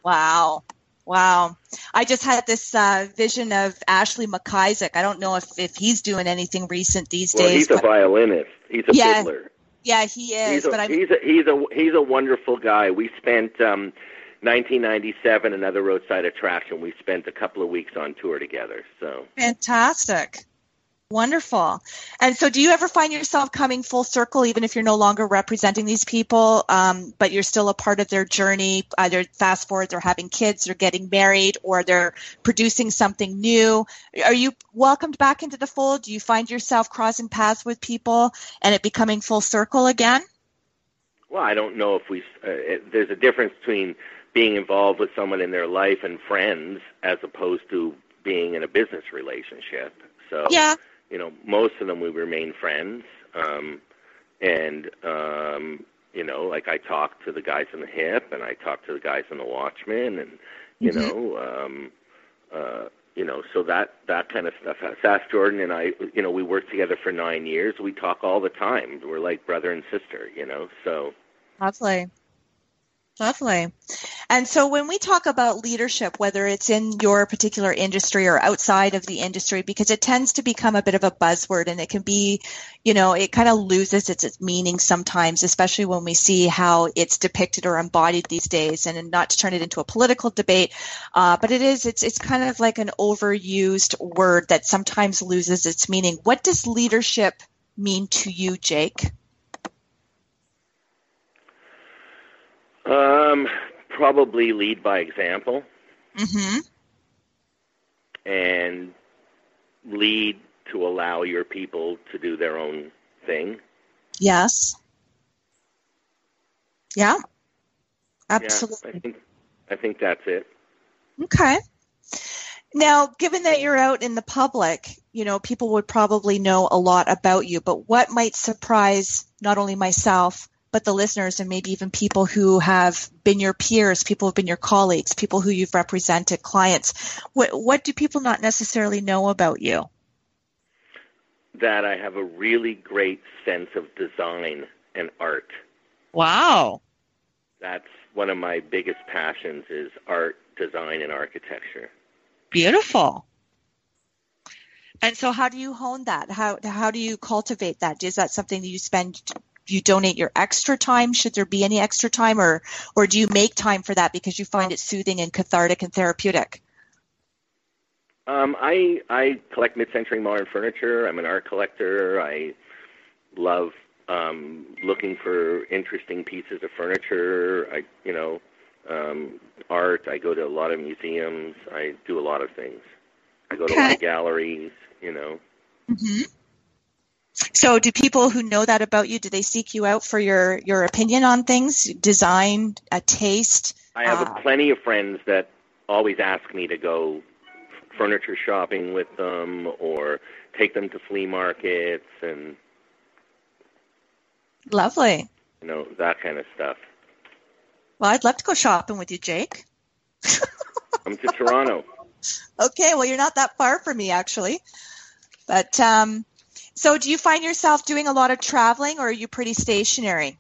Wow. Wow. I just had this uh, vision of Ashley McIsaac. I don't know if, if he's doing anything recent these well, days. he's a violinist. He's a Yeah, fiddler. yeah, he is. he's a, but I'm he's a he's a he's a wonderful guy. We spent um 1997 another roadside attraction. We spent a couple of weeks on tour together. So Fantastic. Wonderful. And so, do you ever find yourself coming full circle, even if you're no longer representing these people, um, but you're still a part of their journey? Either fast forward, they're having kids, they're getting married, or they're producing something new. Are you welcomed back into the fold? Do you find yourself crossing paths with people and it becoming full circle again? Well, I don't know if we. Uh, it, there's a difference between being involved with someone in their life and friends, as opposed to being in a business relationship. So Yeah. You know, most of them we remain friends. Um, and um, you know, like I talk to the guys in the hip, and I talk to the guys in the Watchmen, and you Mhm. know, um, uh, you know, so that that kind of stuff. Sass Jordan and I, you know, we worked together for nine years. We talk all the time. We're like brother and sister, you know. So Lovely. Lovely. And so when we talk about leadership, whether it's in your particular industry or outside of the industry, because it tends to become a bit of a buzzword and it can be, you know, it kind of loses its, its meaning sometimes, especially when we see how it's depicted or embodied these days and not to turn it into a political debate. Uh, but it is, it's, it's kind of like an overused word that sometimes loses its meaning. What does leadership mean to you, Jake? Um, probably lead by example Mm-hmm. and lead to allow your people to do their own thing. Yes. Yeah. Yeah, I Absolutely. think I think that's it. Okay. Now, given that you're out in the public, you know, people would probably know a lot about you, but what might surprise not only myself, but the listeners and maybe even people who have been your peers, people who've been your colleagues, people who you've represented, clients. What, what do people not necessarily know about you? That I have a really great sense of design and art. Wow. That's one of my biggest passions is art, design, and architecture. Beautiful. And so how do you hone that? How how do you cultivate that? Is that something that you spend you donate your extra time should there be any extra time or or do you make time for that because you find it soothing and cathartic and therapeutic? Um, I I collect mid-century modern furniture. I'm an art collector. I love um, looking for interesting pieces of furniture. I you know um, art. I go to a lot of museums. I do a lot of things. I go to a lot of galleries. You know. Mm-hmm. So do people who know that about you, do they seek you out for your, your opinion on things, design, a taste? I have Ah. plenty of friends that always ask me to go furniture shopping with them or take them to flea markets and Lovely. you know that kind of stuff. Well, I'd love to go shopping with you, Jake. Come to Toronto. Okay, well, you're not that far from me, actually. But um, so, do you find yourself doing a lot of traveling, or are you pretty stationary?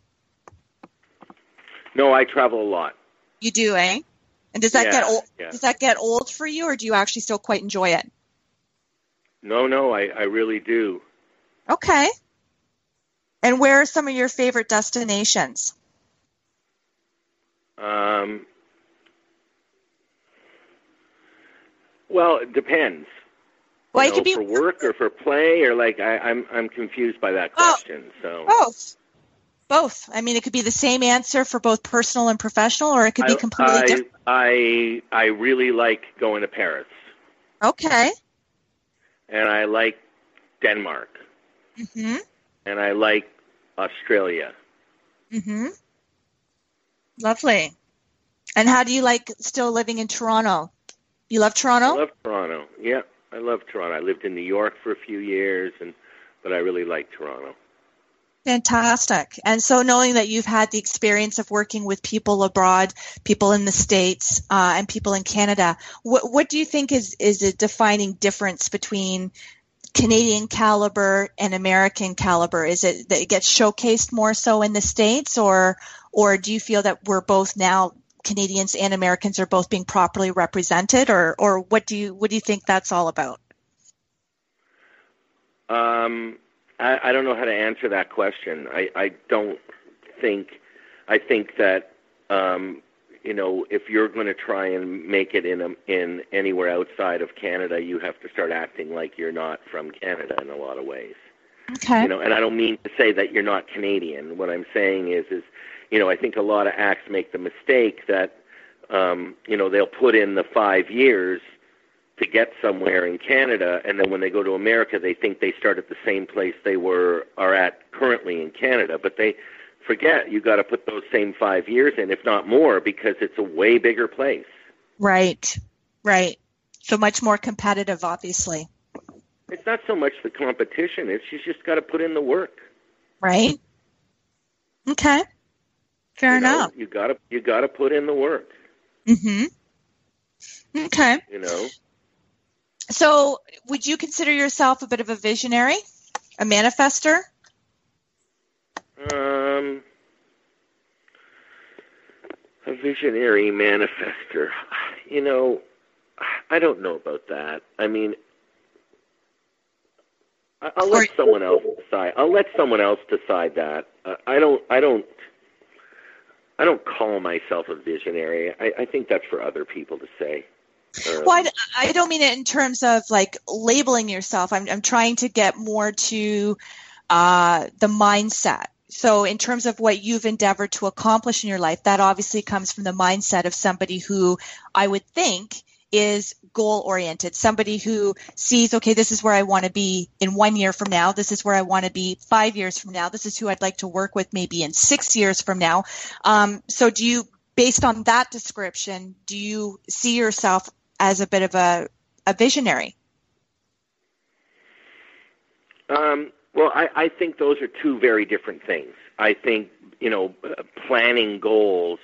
No, I travel a lot. You do, eh? And does that Yeah, get old? yeah. Does that get old for you, or do you actually still quite enjoy it? No, no, I, I really do. Okay. And where are some of your favorite destinations? Um, well, it depends. Well, you it could be for work or for play, or like I, I'm I'm confused by that Oh. question. So both. Both. I mean, it could be the same answer for both personal and professional, or it could be completely I, different. I I really like going to Paris, Okay. and I like Denmark, hmm and I like Australia. hmm Lovely. And how do you like still living in Toronto? You love Toronto? I love Toronto. Yeah, I love Toronto. I lived in New York for a few years, and but I really like Toronto. Fantastic. And so knowing that you've had the experience of working with people abroad, people in the States, uh, and people in Canada, what, what do you think is, is a defining difference between Canadian caliber and American caliber? Is it that it gets showcased more so in the States or, or do you feel that we're both now Canadians and Americans are both being properly represented or, or what do you, what do you think that's all about? Um, I, I don't know how to answer that question. I, I don't think. I think that um, you know if you're going to try and make it in a, in anywhere outside of Canada, you have to start acting like you're not from Canada in a lot of ways. Okay. You know, and I don't mean to say that you're not Canadian. What I'm saying is, is you know, I think a lot of acts make the mistake that um, you know they'll put in the five years to get somewhere in Canada, and then when they go to America, they think they start at the same place they were are at currently in Canada, but they forget you got to put those same five years in, if not more, because it's a way bigger place. Right, right. So much more competitive, obviously. It's not so much the competition; it's you just got to put in the work. Right. Okay. Fair you know? enough. You got to you got to put in the work. Mm-hmm. Okay. You know. So, would you consider yourself a bit of a visionary, a manifester? Um, a visionary manifester. You know, I don't know about that. I mean, I'll let someone else decide. I'll let someone else decide that. Uh, I don't. I don't. I don't call myself a visionary. I, I think that's for other people to say. Um, Well, I, I don't mean it in terms of like labeling yourself. I'm, I'm trying to get more to uh, the mindset. So, in terms of what you've endeavored to accomplish in your life, that obviously comes from the mindset of somebody who I would think is goal oriented, somebody who sees, okay, this is where I want to be in one year from now. This is where I want to be five years from now. This is who I'd like to work with maybe in six years from now. Um, so, do you, based on that description, do you see yourself as a bit of a, a visionary? Um, well, I, I think those are two very different things. I think you know, uh, planning goals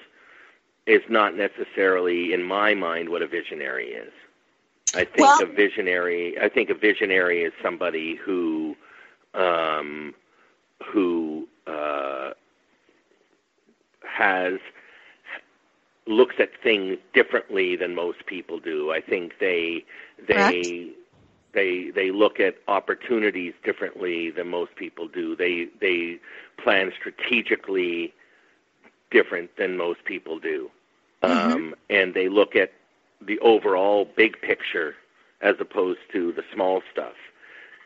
is not necessarily, in my mind, what a visionary is. I think Well- a visionary. I think a visionary is somebody who, um, who uh, has looks at things differently than most people do. I think they they they they look at opportunities differently than most people do. They they plan strategically different than most people do, um, and they look at the overall big picture as opposed to the small stuff.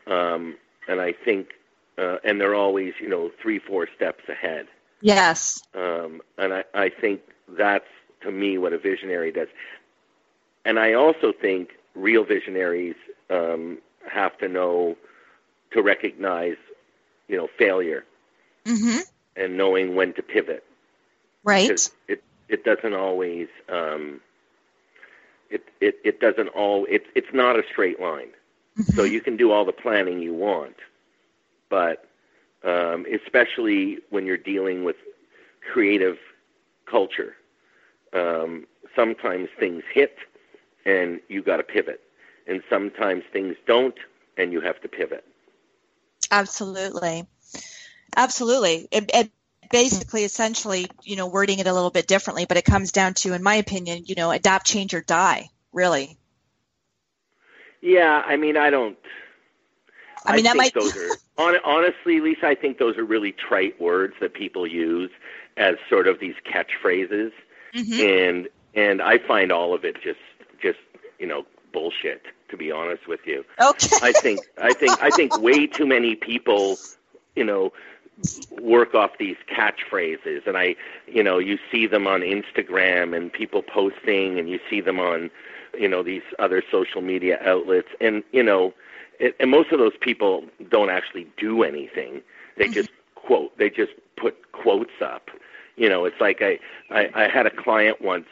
Um, and I think, uh, and they're always you know three four steps ahead. Yes. Um, and I, I think that's to me what a visionary does. And I also think real visionaries um, have to know to recognize, you know, failure Mm-hmm. and knowing when to pivot. Right. Because it it doesn't always um, it, it it doesn't all it's it's not a straight line. So you can do all the planning you want, but um, especially when you're dealing with creative culture, um, sometimes things hit and you got to pivot, and sometimes things don't and you have to pivot. Absolutely. Absolutely. It, it basically, essentially, you know, wording it a little bit differently, but it comes down to, in my opinion, you know, adapt, change, or die. Really. Yeah, I mean, I don't. I mean, that think might- those are hon- honestly, Lisa. I think those are really trite words that people use as sort of these catchphrases, Mhm. and and I find all of it just just you know bullshit. To be honest with you, Okay. I think I think I think way too many people, you know, work off these catchphrases, and I, you know, you see them on Instagram and people posting, and you see them on, you know, these other social media outlets, and you know, it, and most of those people don't actually do anything. They just quote. They just put quotes up. You know, it's like I I, I had a client once.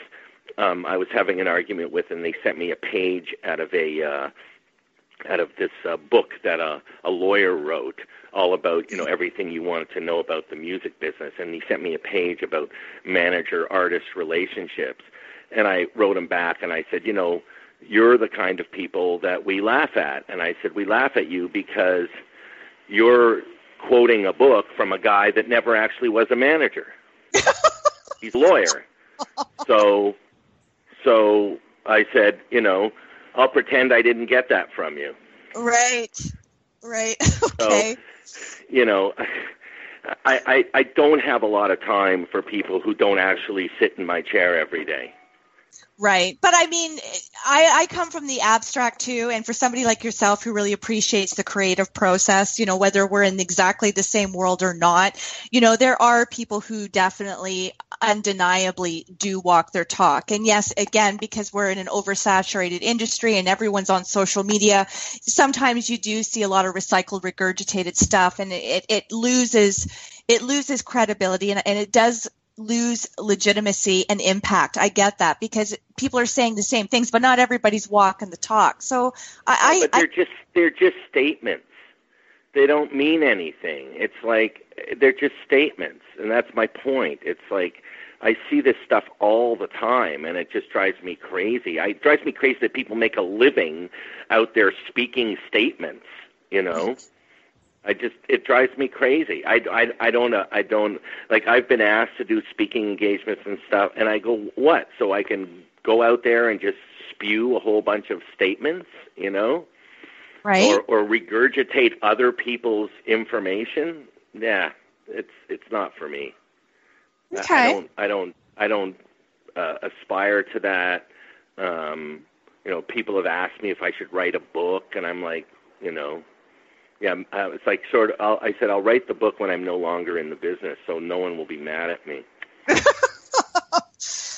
Um, I was having an argument with, and they sent me a page out of a. Uh, out of this uh, book that a, a lawyer wrote all about you know everything you wanted to know about the music business. And he sent me a page about manager artist relationships. And I wrote him back and I said you know you're the kind of people that we laugh at. And I said we laugh at you because you're quoting a book from a guy that never actually was a manager. He's a lawyer. So so I said you know I'll pretend I didn't get that from you. Right. Right. okay. You know, I, I I don't have a lot of time for people who don't actually sit in my chair every day. Right. But I mean, I, I come from the abstract too. And for somebody like yourself who really appreciates the creative process, you know, whether we're in exactly the same world or not, you know, there are people who definitely undeniably do walk their talk. And yes, again, because we're in an oversaturated industry and everyone's on social media, sometimes you do see a lot of recycled, regurgitated stuff and it, it loses, it loses credibility and, and it does lose legitimacy and impact. I get that because people are saying the same things, but not everybody's walking the talk. So I, but they're I, just they're just statements. They don't mean anything. It's like they're just statements, and that's my point. It's like I see this stuff all the time, and it just drives me crazy. I, it drives me crazy that people make a living out there speaking statements. You know, I just it drives me crazy. I, I, I don't uh, I don't like I've been asked to do speaking engagements and stuff, and I go what? So I can go out there and just spew a whole bunch of statements, you know, right? or or regurgitate other people's information. Yeah, it's it's not for me. I- I Okay. don't I don't I don't uh, aspire to that. Um, you know, people have asked me if I should write a book, and I'm like, you know, yeah, I'm- uh, it's like sort of. I'll, I said I'll write the book when I'm no longer in the business, so no one will be mad at me.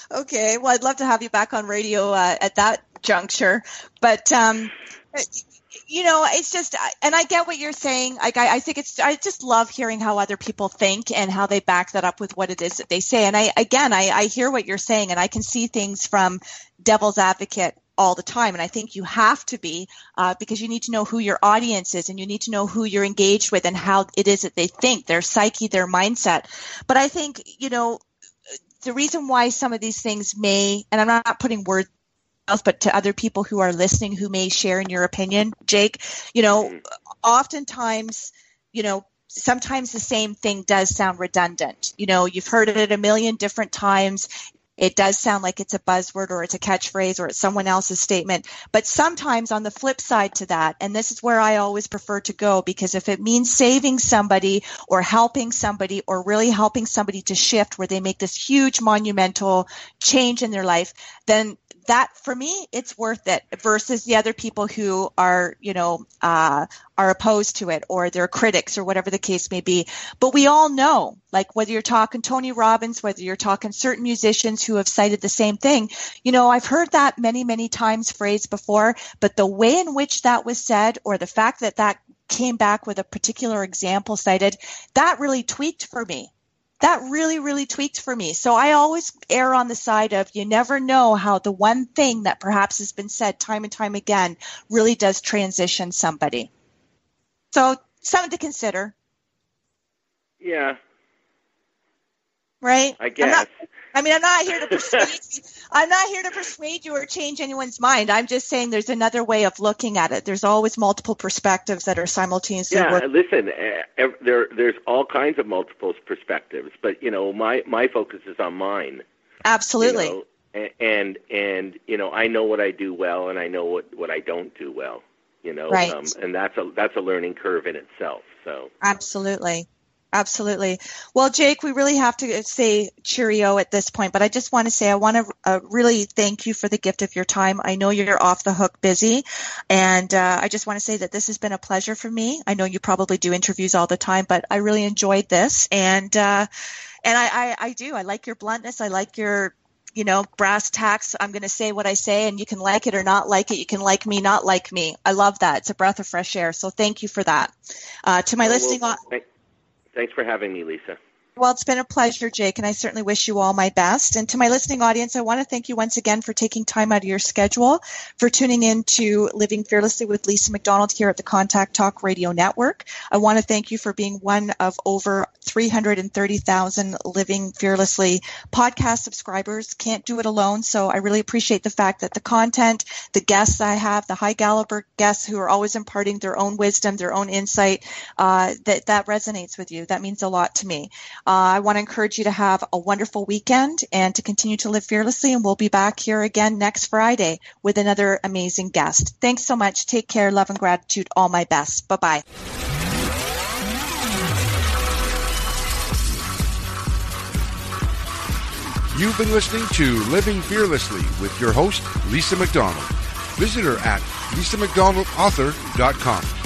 Okay. Well, I'd love to have you back on radio uh, at that juncture, but um, you know, it's just, and I get what you're saying. Like, I, I think it's, I just love hearing how other people think and how they back that up with what it is that they say. And I, again, I, I hear what you're saying, and I can see things from devil's advocate all the time. And I think you have to be uh, because you need to know who your audience is and you need to know who you're engaged with and how it is that they think, their psyche, their mindset. But I think, you know, the reason why some of these things may, and I'm not putting words but to other people who are listening who may share in your opinion, Jake, you know, oftentimes, you know, sometimes the same thing does sound redundant. You know, you've heard it a million different times. It does sound like it's a buzzword or it's a catchphrase or it's someone else's statement. But sometimes on the flip side to that, and this is where I always prefer to go because if it means saving somebody or helping somebody or really helping somebody to shift where they make this huge monumental change in their life, then that for me it's worth it versus the other people who are you know uh, are opposed to it or they're critics or whatever the case may be. But we all know like whether you're talking tony robbins whether you're talking certain musicians who have cited the same thing you know i've heard that many many times phrased before but the way in which that was said or the fact that that came back with a particular example cited that really tweaked for me that really, really tweaked for me. So I always err on the side of you never know how the one thing that perhaps has been said time and time again really does transition somebody. So something to consider, Yeah, right? I I'm guess. not, I mean, I'm not here to persuade you. I'm not here to persuade you or change anyone's mind. I'm just saying there's another way of looking at it. There's always multiple perspectives that are simultaneously Yeah, working. listen, eh, there there's all kinds of multiple perspectives, but you know, my my focus is on mine. you Absolutely. know, a- and and you know, I know what I do well, and I know what what I don't do well. You know, Right. um, and that's a that's a learning curve in itself. So Absolutely. Absolutely. Well, Jake, we really have to say cheerio at this point, but I just want to say I want to uh, really thank you for the gift of your time. I know you're off the hook busy, and uh, I just want to say that this has been a pleasure for me. I know you probably do interviews all the time, but I really enjoyed this, and uh, and I, I, I do. I like your bluntness. I like your you know, brass tacks. I'm going to say what I say, and you can like it or not like it. You can like me, not like me. I love that. It's a breath of fresh air. So thank you for that. Uh, to my listening, well, thanks for having me, Lisa. Well, it's been a pleasure, Jake, and I certainly wish you all my best. And to my listening audience, I want to thank you once again for taking time out of your schedule, for tuning in to Living Fearlessly with Lisa McDonald here at the Contact Talk Radio Network. I want to thank you for being one of over 330,000 Living Fearlessly podcast subscribers. Can't do it alone, so I really appreciate the fact that the content, the guests I have, the high caliber guests who are always imparting their own wisdom, their own insight, uh, that that resonates with you. That means a lot to me. Uh, I want to encourage you to have a wonderful weekend and to continue to live fearlessly. And we'll be back here again next Friday with another amazing guest. Thanks so much. Take care. Love and gratitude. All my best. Bye bye. You've been listening to Living Fearlessly with your host, Lisa McDonald. Visit her at lisamcdonaldauthor.com.